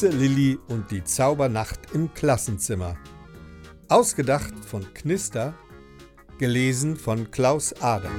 Hexe Lilli und die Zaubernacht im Klassenzimmer. Ausgedacht von Knister, gelesen von Klaus Ader.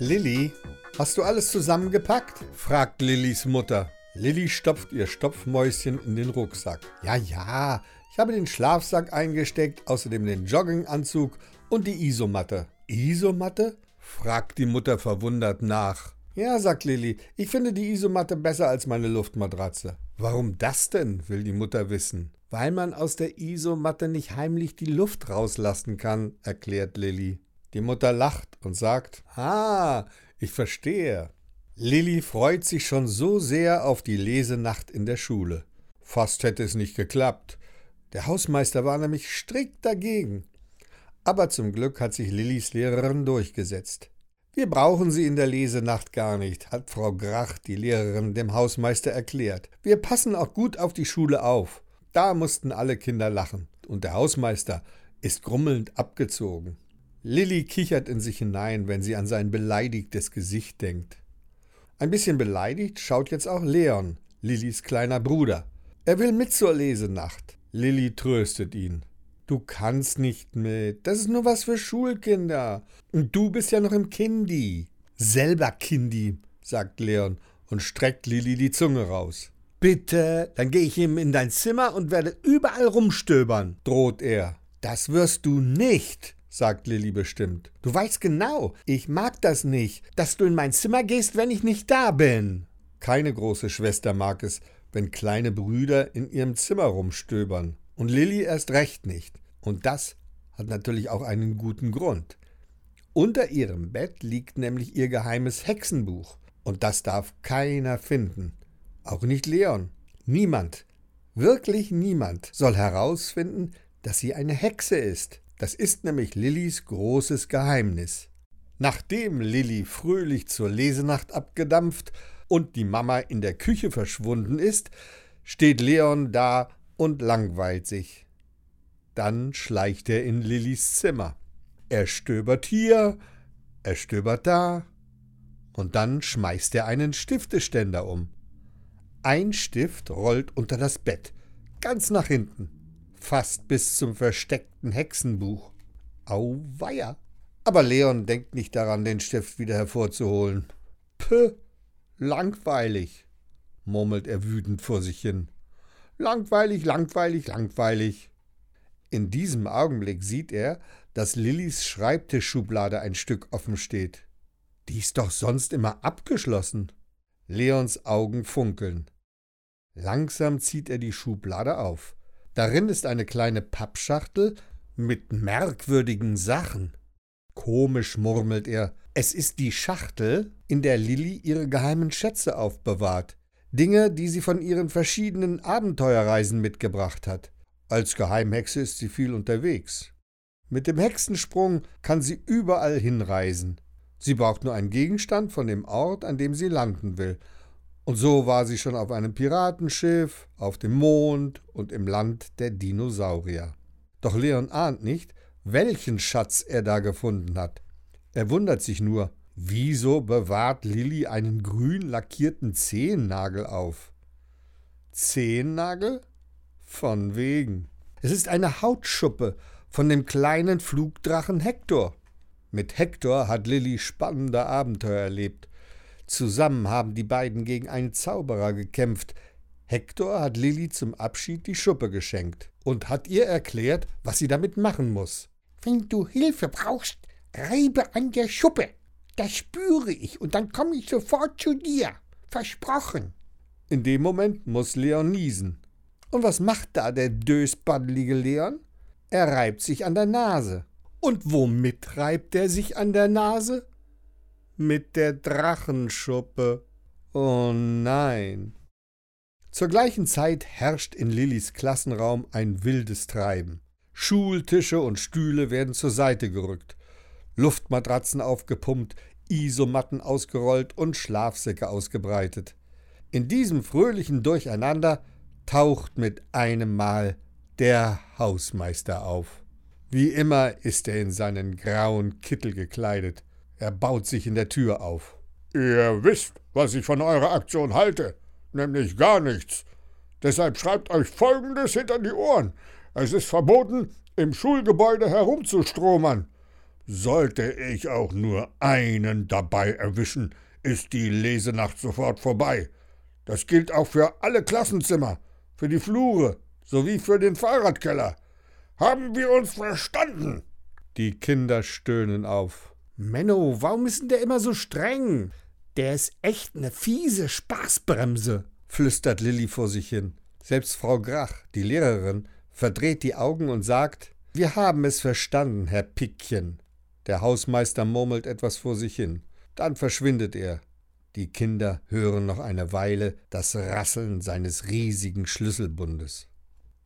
Lilli, hast du alles zusammengepackt? fragt Lillis Mutter. Lilli stopft ihr Stopfmäuschen in den Rucksack. Ja, ja, ich habe den Schlafsack eingesteckt, außerdem den Jogginganzug und die Isomatte. Isomatte? Fragt die Mutter verwundert nach. Ja, sagt Lilly, ich finde die Isomatte besser als meine Luftmatratze. Warum das denn? will die Mutter wissen. Weil man aus der Isomatte nicht heimlich die Luft rauslassen kann, erklärt Lilly. Die Mutter lacht und sagt, Ah, ich verstehe. Lilly freut sich schon so sehr auf die Lesenacht in der Schule. Fast hätte es nicht geklappt. Der Hausmeister war nämlich strikt dagegen. Aber zum Glück hat sich Lillys Lehrerin durchgesetzt. Wir brauchen sie in der Lesenacht gar nicht, hat Frau Grach, die Lehrerin, dem Hausmeister erklärt. Wir passen auch gut auf die Schule auf. Da mussten alle Kinder lachen. Und der Hausmeister ist grummelnd abgezogen. Lilly kichert in sich hinein, wenn sie an sein beleidigtes Gesicht denkt. Ein bisschen beleidigt schaut jetzt auch Leon, Lillys kleiner Bruder. Er will mit zur Lesenacht. Lilly tröstet ihn. Du kannst nicht mit. Das ist nur was für Schulkinder. Und du bist ja noch im Kindi. Selber Kindi, sagt Leon und streckt Lilly die Zunge raus. Bitte, dann gehe ich ihm in dein Zimmer und werde überall rumstöbern, droht er. Das wirst du nicht, sagt Lilly bestimmt. Du weißt genau, ich mag das nicht, dass du in mein Zimmer gehst, wenn ich nicht da bin. Keine große Schwester mag es, wenn kleine Brüder in ihrem Zimmer rumstöbern. Und Lilly erst recht nicht. Und das hat natürlich auch einen guten Grund. Unter ihrem Bett liegt nämlich ihr geheimes Hexenbuch. Und das darf keiner finden. Auch nicht Leon. Niemand, wirklich niemand soll herausfinden, dass sie eine Hexe ist. Das ist nämlich Lillys großes Geheimnis. Nachdem Lilly fröhlich zur Lesenacht abgedampft und die Mama in der Küche verschwunden ist, steht Leon da und langweilt sich. Dann schleicht er in Lillys Zimmer. Er stöbert hier, er stöbert da, und dann schmeißt er einen Stifteständer um. Ein Stift rollt unter das Bett, ganz nach hinten, fast bis zum versteckten Hexenbuch. Auweia! Aber Leon denkt nicht daran, den Stift wieder hervorzuholen. Puh, langweilig, murmelt er wütend vor sich hin. Langweilig, langweilig, langweilig. In diesem Augenblick sieht er, dass Lillys Schreibtischschublade ein Stück offen steht. Die ist doch sonst immer abgeschlossen. Leons Augen funkeln. Langsam zieht er die Schublade auf. Darin ist eine kleine Pappschachtel mit merkwürdigen Sachen. Komisch murmelt er. Es ist die Schachtel, in der Lilly ihre geheimen Schätze aufbewahrt. Dinge, die sie von ihren verschiedenen Abenteuerreisen mitgebracht hat. Als Geheimhexe ist sie viel unterwegs. Mit dem Hexensprung kann sie überall hinreisen. Sie braucht nur einen Gegenstand von dem Ort, an dem sie landen will. Und so war sie schon auf einem Piratenschiff, auf dem Mond und im Land der Dinosaurier. Doch Leon ahnt nicht, welchen Schatz er da gefunden hat. Er wundert sich nur, Wieso bewahrt Lilly einen grün lackierten Zehennagel auf? Zehennagel? Von wegen. Es ist eine Hautschuppe von dem kleinen Flugdrachen Hektor. Mit Hektor hat Lilly spannende Abenteuer erlebt. Zusammen haben die beiden gegen einen Zauberer gekämpft. Hektor hat Lilly zum Abschied die Schuppe geschenkt und hat ihr erklärt, was sie damit machen muss. Wenn du Hilfe brauchst, reibe an der Schuppe. Das spüre ich und dann komme ich sofort zu dir. Versprochen. In dem Moment muss Leon niesen. Und was macht da der dösbaddelige Leon? Er reibt sich an der Nase. Und womit reibt er sich an der Nase? Mit der Drachenschuppe. Oh nein. Zur gleichen Zeit herrscht in Lillys Klassenraum ein wildes Treiben. Schultische und Stühle werden zur Seite gerückt. Luftmatratzen aufgepumpt, Isomatten ausgerollt und Schlafsäcke ausgebreitet. In diesem fröhlichen Durcheinander taucht mit einem Mal der Hausmeister auf. Wie immer ist er in seinen grauen Kittel gekleidet. Er baut sich in der Tür auf. Ihr wisst, was ich von eurer Aktion halte, nämlich gar nichts. Deshalb schreibt euch Folgendes hinter die Ohren. Es ist verboten, im Schulgebäude herumzustromern. Sollte ich auch nur einen dabei erwischen, ist die Lesenacht sofort vorbei. Das gilt auch für alle Klassenzimmer, für die Flure sowie für den Fahrradkeller. Haben wir uns verstanden? Die Kinder stöhnen auf. Menno, warum ist denn der immer so streng? Der ist echt eine fiese Spaßbremse, flüstert Lilli vor sich hin. Selbst Frau Grach, die Lehrerin, verdreht die Augen und sagt: Wir haben es verstanden, Herr Pickchen. Der Hausmeister murmelt etwas vor sich hin. Dann verschwindet er. Die Kinder hören noch eine Weile das Rasseln seines riesigen Schlüsselbundes.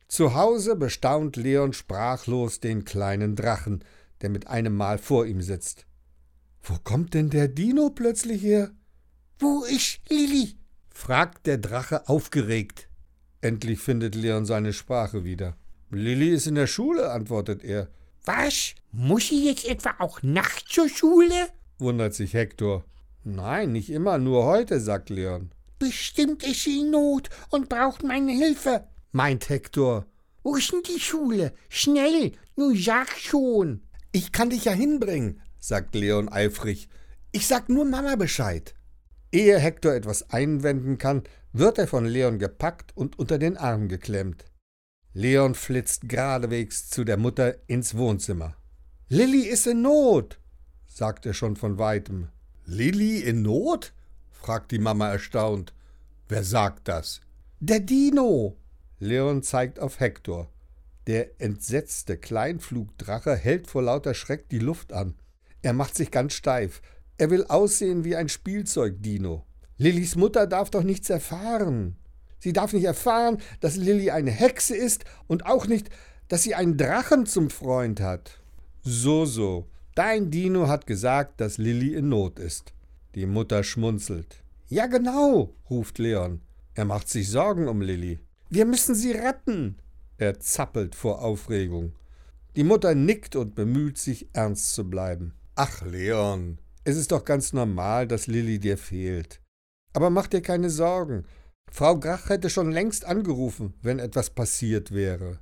Zu Hause bestaunt Leon sprachlos den kleinen Drachen, der mit einem Mal vor ihm sitzt. Wo kommt denn der Dino plötzlich her? Wo ist Lilli? fragt der Drache aufgeregt. Endlich findet Leon seine Sprache wieder. Lilli ist in der Schule, antwortet er. Was? Muss sie jetzt etwa auch nachts zur Schule? wundert sich Hektor. Nein, nicht immer, nur heute, sagt Leon. Bestimmt ist sie in Not und braucht meine Hilfe, meint Hektor. Wo ist denn die Schule? Schnell, nun sag schon. Ich kann dich ja hinbringen, sagt Leon eifrig. Ich sag nur Mama Bescheid. Ehe Hektor etwas einwenden kann, wird er von Leon gepackt und unter den Arm geklemmt. Leon flitzt geradewegs zu der Mutter ins Wohnzimmer. Lilli ist in Not, sagt er schon von weitem. Lilli in Not? fragt die Mama erstaunt. Wer sagt das? Der Dino. Leon zeigt auf Hektor. Der entsetzte Kleinflugdrache hält vor lauter Schreck die Luft an. Er macht sich ganz steif. Er will aussehen wie ein Spielzeug-Dino. Lillys Mutter darf doch nichts erfahren. Sie darf nicht erfahren, dass Lilly eine Hexe ist und auch nicht, dass sie einen Drachen zum Freund hat. So, so. Dein Dino hat gesagt, dass Lilly in Not ist. Die Mutter schmunzelt. Ja, genau, ruft Leon. Er macht sich Sorgen um Lilly. Wir müssen sie retten. Er zappelt vor Aufregung. Die Mutter nickt und bemüht sich, ernst zu bleiben. Ach, Leon, es ist doch ganz normal, dass Lilly dir fehlt. Aber mach dir keine Sorgen. Frau Grach hätte schon längst angerufen, wenn etwas passiert wäre.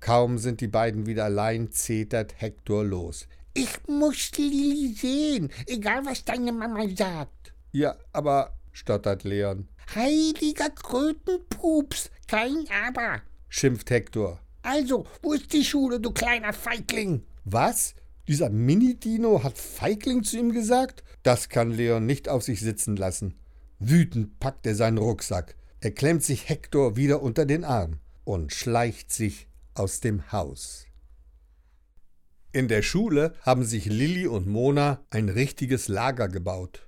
Kaum sind die beiden wieder allein, zetert Hektor los. Ich muss Lilly sehen, egal was deine Mama sagt. Ja, aber, stottert Leon. Heiliger Krötenpups, kein Aber, schimpft Hektor. Also, wo ist die Schule, du kleiner Feigling? Was? Dieser Mini-Dino hat Feigling zu ihm gesagt? Das kann Leon nicht auf sich sitzen lassen. Wütend packt er seinen Rucksack. Er klemmt sich Hektor wieder unter den Arm und schleicht sich aus dem Haus. In der Schule haben sich Lilli und Mona ein richtiges Lager gebaut.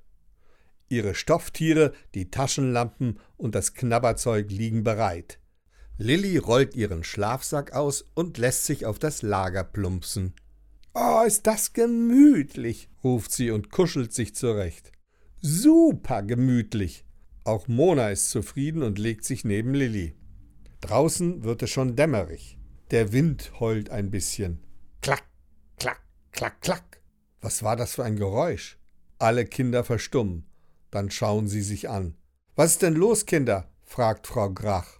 Ihre Stofftiere, die Taschenlampen und das Knabberzeug liegen bereit. Lilli rollt ihren Schlafsack aus und lässt sich auf das Lager plumpsen. Oh, ist das gemütlich, ruft sie und kuschelt sich zurecht. Super gemütlich. Auch Mona ist zufrieden und legt sich neben Lilli. Draußen wird es schon dämmerig. Der Wind heult ein bisschen. Klack, klack, klack, klack. Was war das für ein Geräusch? Alle Kinder verstummen. Dann schauen sie sich an. Was ist denn los, Kinder? fragt Frau Grach.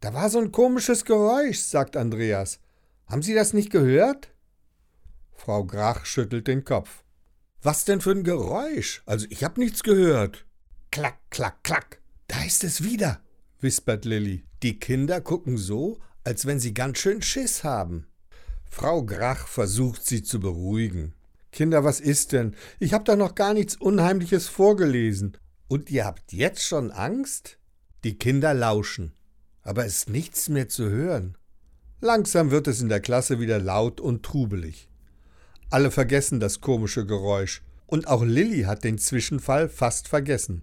Da war so ein komisches Geräusch, sagt Andreas. Haben Sie das nicht gehört? Frau Grach schüttelt den Kopf. Was denn für ein Geräusch? Also ich hab nichts gehört. Klack, klack, klack. Da ist es wieder, wispert Lilli. Die Kinder gucken so, als wenn sie ganz schön Schiss haben. Frau Grach versucht sie zu beruhigen. Kinder, was ist denn? Ich hab da noch gar nichts Unheimliches vorgelesen. Und ihr habt jetzt schon Angst? Die Kinder lauschen. Aber es ist nichts mehr zu hören. Langsam wird es in der Klasse wieder laut und trubelig. Alle vergessen das komische Geräusch, und auch Lilli hat den Zwischenfall fast vergessen.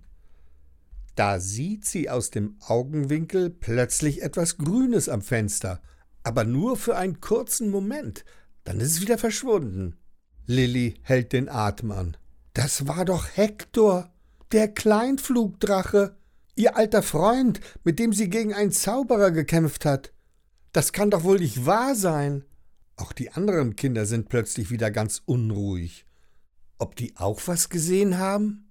Da sieht sie aus dem Augenwinkel plötzlich etwas Grünes am Fenster, aber nur für einen kurzen Moment, dann ist es wieder verschwunden. Lilli hält den Atem an. Das war doch Hektor, der Kleinflugdrache, ihr alter Freund, mit dem sie gegen einen Zauberer gekämpft hat. Das kann doch wohl nicht wahr sein. Auch die anderen Kinder sind plötzlich wieder ganz unruhig. Ob die auch was gesehen haben?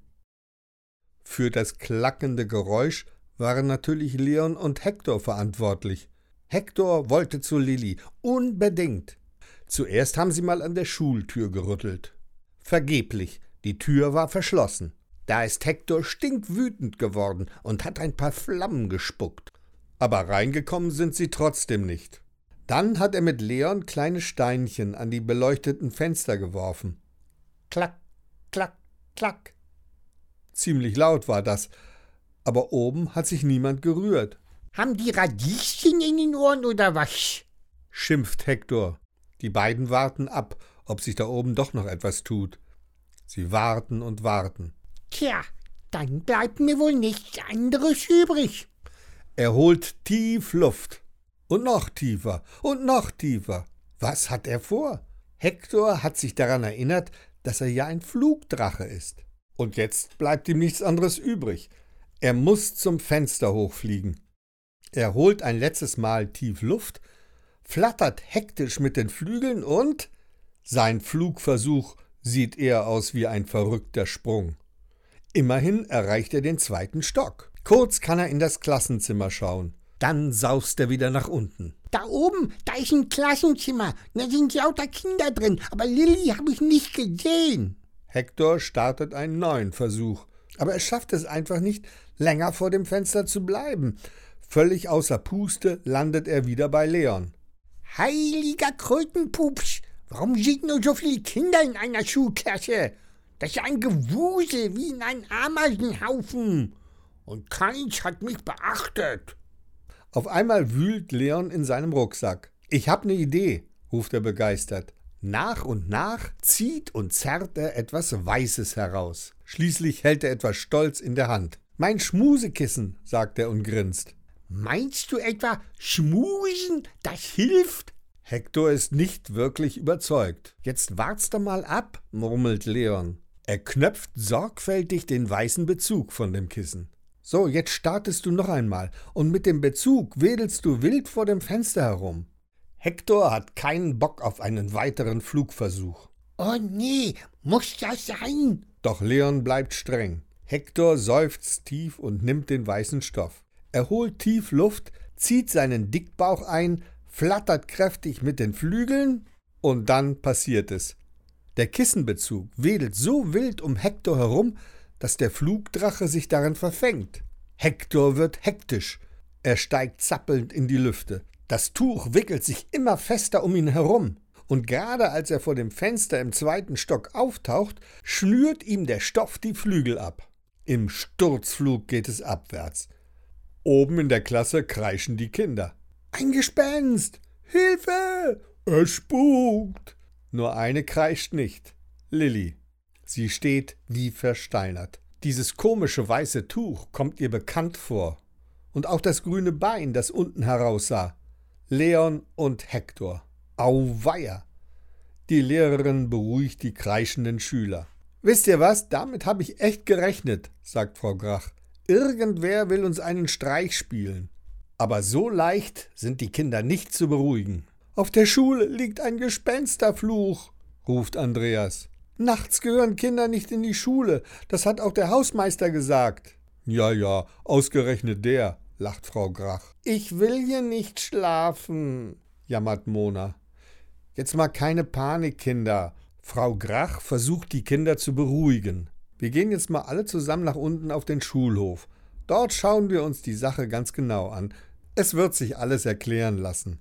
Für das klackende Geräusch waren natürlich Leon und Hector verantwortlich. Hector wollte zu Lilly, unbedingt. Zuerst haben sie mal an der Schultür gerüttelt. Vergeblich, die Tür war verschlossen. Da ist Hector stinkwütend geworden und hat ein paar Flammen gespuckt. Aber reingekommen sind sie trotzdem nicht. Dann hat er mit Leon kleine Steinchen an die beleuchteten Fenster geworfen. Klack, klack, klack. Ziemlich laut war das, aber oben hat sich niemand gerührt. Haben die Radieschen in den Ohren oder was? schimpft Hector. Die beiden warten ab, ob sich da oben doch noch etwas tut. Sie warten und warten. Tja, dann bleibt mir wohl nichts anderes übrig. Er holt tief Luft. Und noch tiefer und noch tiefer. Was hat er vor? Hector hat sich daran erinnert, dass er ja ein Flugdrache ist. Und jetzt bleibt ihm nichts anderes übrig. Er muss zum Fenster hochfliegen. Er holt ein letztes Mal tief Luft flattert hektisch mit den Flügeln und sein Flugversuch sieht eher aus wie ein verrückter Sprung. Immerhin erreicht er den zweiten Stock. Kurz kann er in das Klassenzimmer schauen. Dann saust er wieder nach unten. Da oben, da ist ein Klassenzimmer. Da sind lauter Kinder drin, aber Lilly habe ich nicht gesehen. Hector startet einen neuen Versuch. Aber er schafft es einfach nicht, länger vor dem Fenster zu bleiben. Völlig außer Puste landet er wieder bei Leon. Heiliger Krötenpups, warum sind nur so viele Kinder in einer Schulklasse? Das ist ein Gewusel wie in einem Ameisenhaufen. Und keins hat mich beachtet. Auf einmal wühlt Leon in seinem Rucksack. Ich hab ne Idee, ruft er begeistert. Nach und nach zieht und zerrt er etwas Weißes heraus. Schließlich hält er etwas Stolz in der Hand. Mein Schmusekissen, sagt er und grinst. Meinst du etwa Schmusen, das hilft? Hector ist nicht wirklich überzeugt. Jetzt wart's doch mal ab, murmelt Leon. Er knöpft sorgfältig den weißen Bezug von dem Kissen. So, jetzt startest du noch einmal, und mit dem Bezug wedelst du wild vor dem Fenster herum. Hector hat keinen Bock auf einen weiteren Flugversuch. Oh nee, muss das sein? Doch Leon bleibt streng. Hector seufzt tief und nimmt den weißen Stoff. Er holt tief Luft, zieht seinen Dickbauch ein, flattert kräftig mit den Flügeln und dann passiert es. Der Kissenbezug wedelt so wild um Hektor herum, dass der Flugdrache sich darin verfängt. Hektor wird hektisch. Er steigt zappelnd in die Lüfte. Das Tuch wickelt sich immer fester um ihn herum. Und gerade als er vor dem Fenster im zweiten Stock auftaucht, schnürt ihm der Stoff die Flügel ab. Im Sturzflug geht es abwärts. Oben in der Klasse kreischen die Kinder. Ein Gespenst! Hilfe! Es spukt! Nur eine kreischt nicht. Lilly. Sie steht wie versteinert. Dieses komische weiße Tuch kommt ihr bekannt vor. Und auch das grüne Bein, das unten heraussah. Leon und Hektor. Auweia! Die Lehrerin beruhigt die kreischenden Schüler. Wisst ihr was? Damit habe ich echt gerechnet, sagt Frau Grach. Irgendwer will uns einen Streich spielen. Aber so leicht sind die Kinder nicht zu beruhigen. Auf der Schule liegt ein Gespensterfluch, ruft Andreas. Nachts gehören Kinder nicht in die Schule, das hat auch der Hausmeister gesagt. Ja, ja, ausgerechnet der, lacht Frau Grach. Ich will hier nicht schlafen, jammert Mona. Jetzt mal keine Panik, Kinder. Frau Grach versucht die Kinder zu beruhigen. Wir gehen jetzt mal alle zusammen nach unten auf den Schulhof. Dort schauen wir uns die Sache ganz genau an. Es wird sich alles erklären lassen.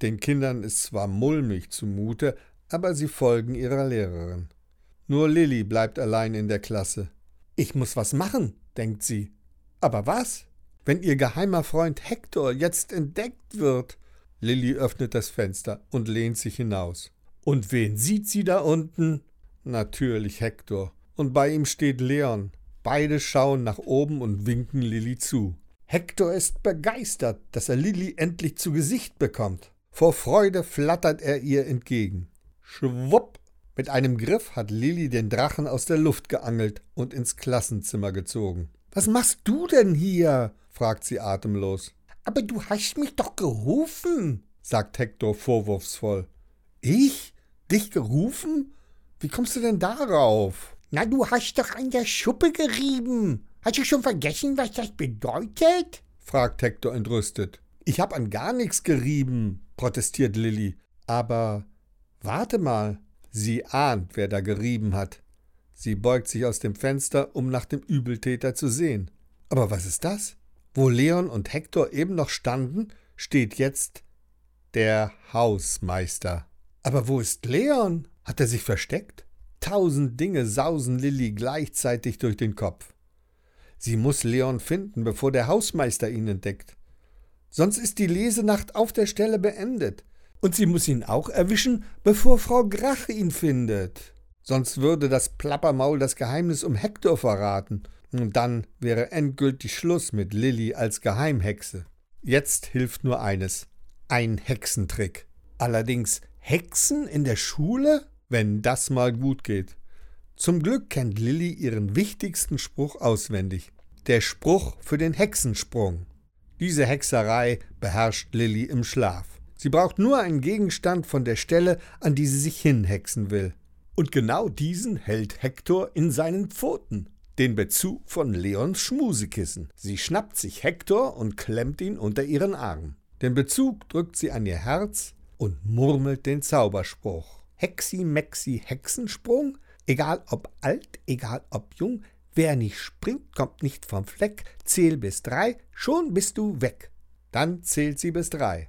Den Kindern ist zwar mulmig zumute, aber sie folgen ihrer Lehrerin. Nur Lilly bleibt allein in der Klasse. Ich muss was machen, denkt sie. Aber was? Wenn ihr geheimer Freund Hector jetzt entdeckt wird. Lilly öffnet das Fenster und lehnt sich hinaus. Und wen sieht sie da unten? Natürlich Hector und bei ihm steht Leon. Beide schauen nach oben und winken Lilly zu. Hector ist begeistert, dass er Lilly endlich zu Gesicht bekommt. Vor Freude flattert er ihr entgegen. Schwupp! Mit einem Griff hat Lilly den Drachen aus der Luft geangelt und ins Klassenzimmer gezogen. Was machst du denn hier? fragt sie atemlos. Aber du hast mich doch gerufen, sagt Hector vorwurfsvoll. Ich? Dich gerufen? Wie kommst du denn darauf? Na, du hast doch an der Schuppe gerieben. Hast du schon vergessen, was das bedeutet? fragt Hector entrüstet. Ich hab an gar nichts gerieben, protestiert Lilly. Aber warte mal, sie ahnt, wer da gerieben hat. Sie beugt sich aus dem Fenster, um nach dem Übeltäter zu sehen. Aber was ist das? Wo Leon und Hector eben noch standen, steht jetzt der Hausmeister. Aber wo ist Leon? Hat er sich versteckt? Tausend Dinge sausen Lilly gleichzeitig durch den Kopf. Sie muss Leon finden, bevor der Hausmeister ihn entdeckt. Sonst ist die Lesenacht auf der Stelle beendet. Und sie muss ihn auch erwischen, bevor Frau Grach ihn findet. Sonst würde das Plappermaul das Geheimnis um Hektor verraten. Und dann wäre endgültig Schluss mit Lilly als Geheimhexe. Jetzt hilft nur eines: ein Hexentrick. Allerdings Hexen in der Schule? Wenn das mal gut geht. Zum Glück kennt Lilly ihren wichtigsten Spruch auswendig. Der Spruch für den Hexensprung. Diese Hexerei beherrscht Lilly im Schlaf. Sie braucht nur einen Gegenstand von der Stelle, an die sie sich hinhexen will. Und genau diesen hält Hektor in seinen Pfoten. Den Bezug von Leons Schmusekissen. Sie schnappt sich Hektor und klemmt ihn unter ihren Arm. Den Bezug drückt sie an ihr Herz und murmelt den Zauberspruch. Hexi Mexi Hexensprung, egal ob alt, egal ob jung, wer nicht springt, kommt nicht vom Fleck, zähl bis drei, schon bist du weg. Dann zählt sie bis drei.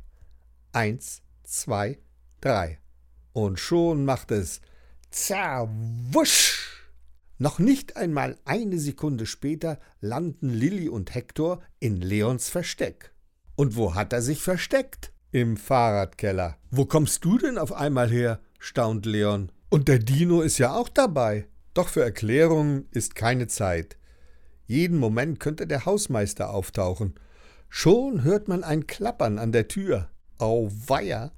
Eins, zwei, drei. Und schon macht es Zerwusch! Noch nicht einmal eine Sekunde später landen Lilly und Hektor in Leons Versteck. Und wo hat er sich versteckt? Im Fahrradkeller. Wo kommst du denn auf einmal her? staunt Leon. Und der Dino ist ja auch dabei. Doch für Erklärungen ist keine Zeit. Jeden Moment könnte der Hausmeister auftauchen. Schon hört man ein Klappern an der Tür. Auweia!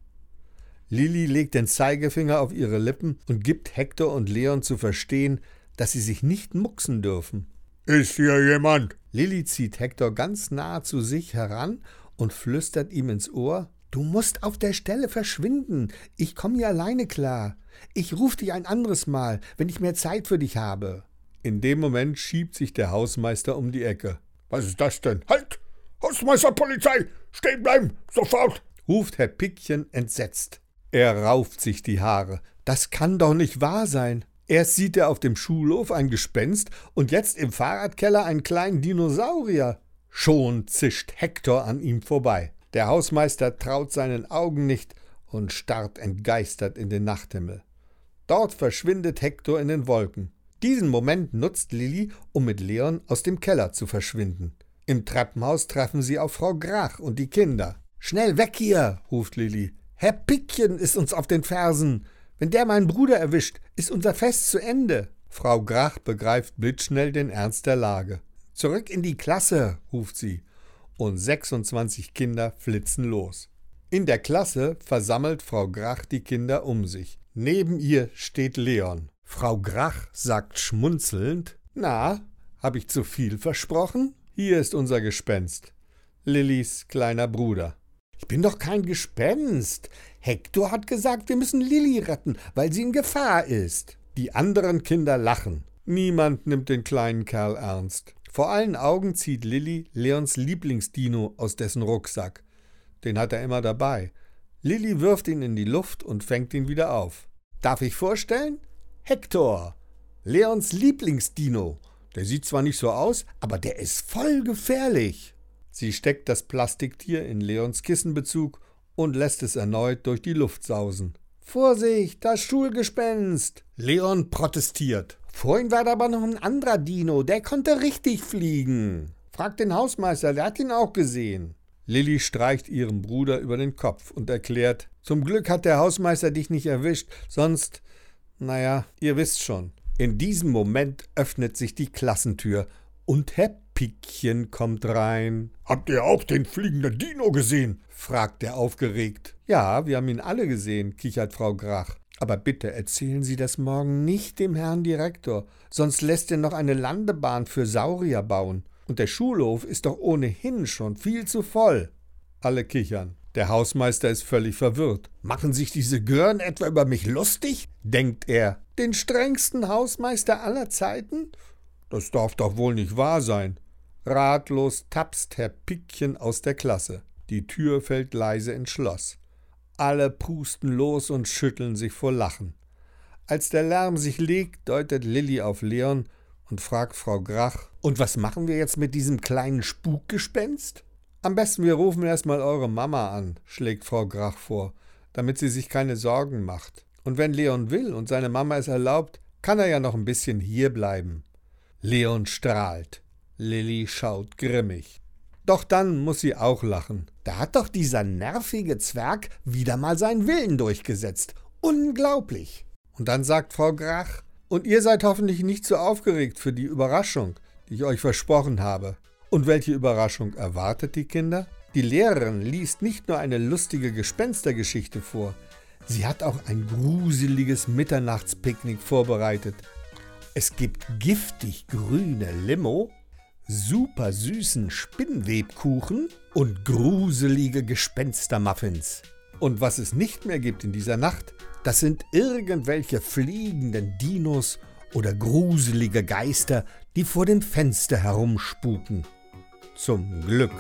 Lilly legt den Zeigefinger auf ihre Lippen und gibt Hektor und Leon zu verstehen, dass sie sich nicht mucksen dürfen. Ist hier jemand? Lilly zieht Hektor ganz nah zu sich heran und flüstert ihm ins Ohr Du musst auf der Stelle verschwinden. Ich komme hier alleine klar. Ich ruf dich ein anderes Mal, wenn ich mehr Zeit für dich habe. In dem Moment schiebt sich der Hausmeister um die Ecke. Was ist das denn? Halt! Hausmeister Polizei! Stehen bleiben! Sofort! Ruft Herr Pickchen entsetzt. Er rauft sich die Haare. Das kann doch nicht wahr sein. Erst sieht er auf dem Schulhof ein Gespenst und jetzt im Fahrradkeller einen kleinen Dinosaurier. Schon zischt Hektor an ihm vorbei. Der Hausmeister traut seinen Augen nicht und starrt entgeistert in den Nachthimmel. Dort verschwindet Hektor in den Wolken. Diesen Moment nutzt Lilly, um mit Leon aus dem Keller zu verschwinden. Im Treppenhaus treffen sie auf Frau Grach und die Kinder. Schnell weg hier, ruft Lilly. Herr Pickchen ist uns auf den Fersen. Wenn der meinen Bruder erwischt, ist unser Fest zu Ende. Frau Grach begreift blitzschnell den Ernst der Lage. Zurück in die Klasse, ruft sie und 26 Kinder flitzen los. In der Klasse versammelt Frau Grach die Kinder um sich. Neben ihr steht Leon. Frau Grach sagt schmunzelnd: Na, hab ich zu viel versprochen? Hier ist unser Gespenst. Lillys kleiner Bruder. Ich bin doch kein Gespenst. Hektor hat gesagt, wir müssen Lilly retten, weil sie in Gefahr ist. Die anderen Kinder lachen. Niemand nimmt den kleinen Kerl ernst. Vor allen Augen zieht Lilly Leons Lieblingsdino aus dessen Rucksack. Den hat er immer dabei. Lilly wirft ihn in die Luft und fängt ihn wieder auf. Darf ich vorstellen? Hector, Leons Lieblingsdino. Der sieht zwar nicht so aus, aber der ist voll gefährlich. Sie steckt das Plastiktier in Leons Kissenbezug und lässt es erneut durch die Luft sausen. Vorsicht, das Schulgespenst! Leon protestiert. Vorhin war da aber noch ein anderer Dino, der konnte richtig fliegen. Frag den Hausmeister, der hat ihn auch gesehen. Lilly streicht ihrem Bruder über den Kopf und erklärt, zum Glück hat der Hausmeister dich nicht erwischt, sonst, naja, ihr wisst schon. In diesem Moment öffnet sich die Klassentür und Herr Pickchen kommt rein. Habt ihr auch den fliegenden Dino gesehen? fragt er aufgeregt. Ja, wir haben ihn alle gesehen, kichert Frau Grach. Aber bitte erzählen Sie das morgen nicht dem Herrn Direktor, sonst lässt er noch eine Landebahn für Saurier bauen. Und der Schulhof ist doch ohnehin schon viel zu voll. Alle kichern. Der Hausmeister ist völlig verwirrt. Machen sich diese Gören etwa über mich lustig? denkt er. Den strengsten Hausmeister aller Zeiten? Das darf doch wohl nicht wahr sein. Ratlos tapst Herr Pickchen aus der Klasse. Die Tür fällt leise ins Schloss. Alle pusten los und schütteln sich vor Lachen. Als der Lärm sich legt, deutet Lilli auf Leon und fragt Frau Grach: Und was machen wir jetzt mit diesem kleinen Spukgespenst? Am besten wir rufen erstmal eure Mama an, schlägt Frau Grach vor, damit sie sich keine Sorgen macht. Und wenn Leon will und seine Mama es erlaubt, kann er ja noch ein bisschen hier bleiben. Leon strahlt. Lilli schaut grimmig. Doch dann muss sie auch lachen. Da hat doch dieser nervige Zwerg wieder mal seinen Willen durchgesetzt. Unglaublich. Und dann sagt Frau Grach, und ihr seid hoffentlich nicht so aufgeregt für die Überraschung, die ich euch versprochen habe. Und welche Überraschung erwartet die Kinder? Die Lehrerin liest nicht nur eine lustige Gespenstergeschichte vor, sie hat auch ein gruseliges Mitternachtspicknick vorbereitet. Es gibt giftig grüne Limo, super süßen Spinnwebkuchen und gruselige Gespenstermuffins. Und was es nicht mehr gibt in dieser Nacht, das sind irgendwelche fliegenden Dinos oder gruselige Geister, die vor dem Fenster herumspuken. Zum Glück.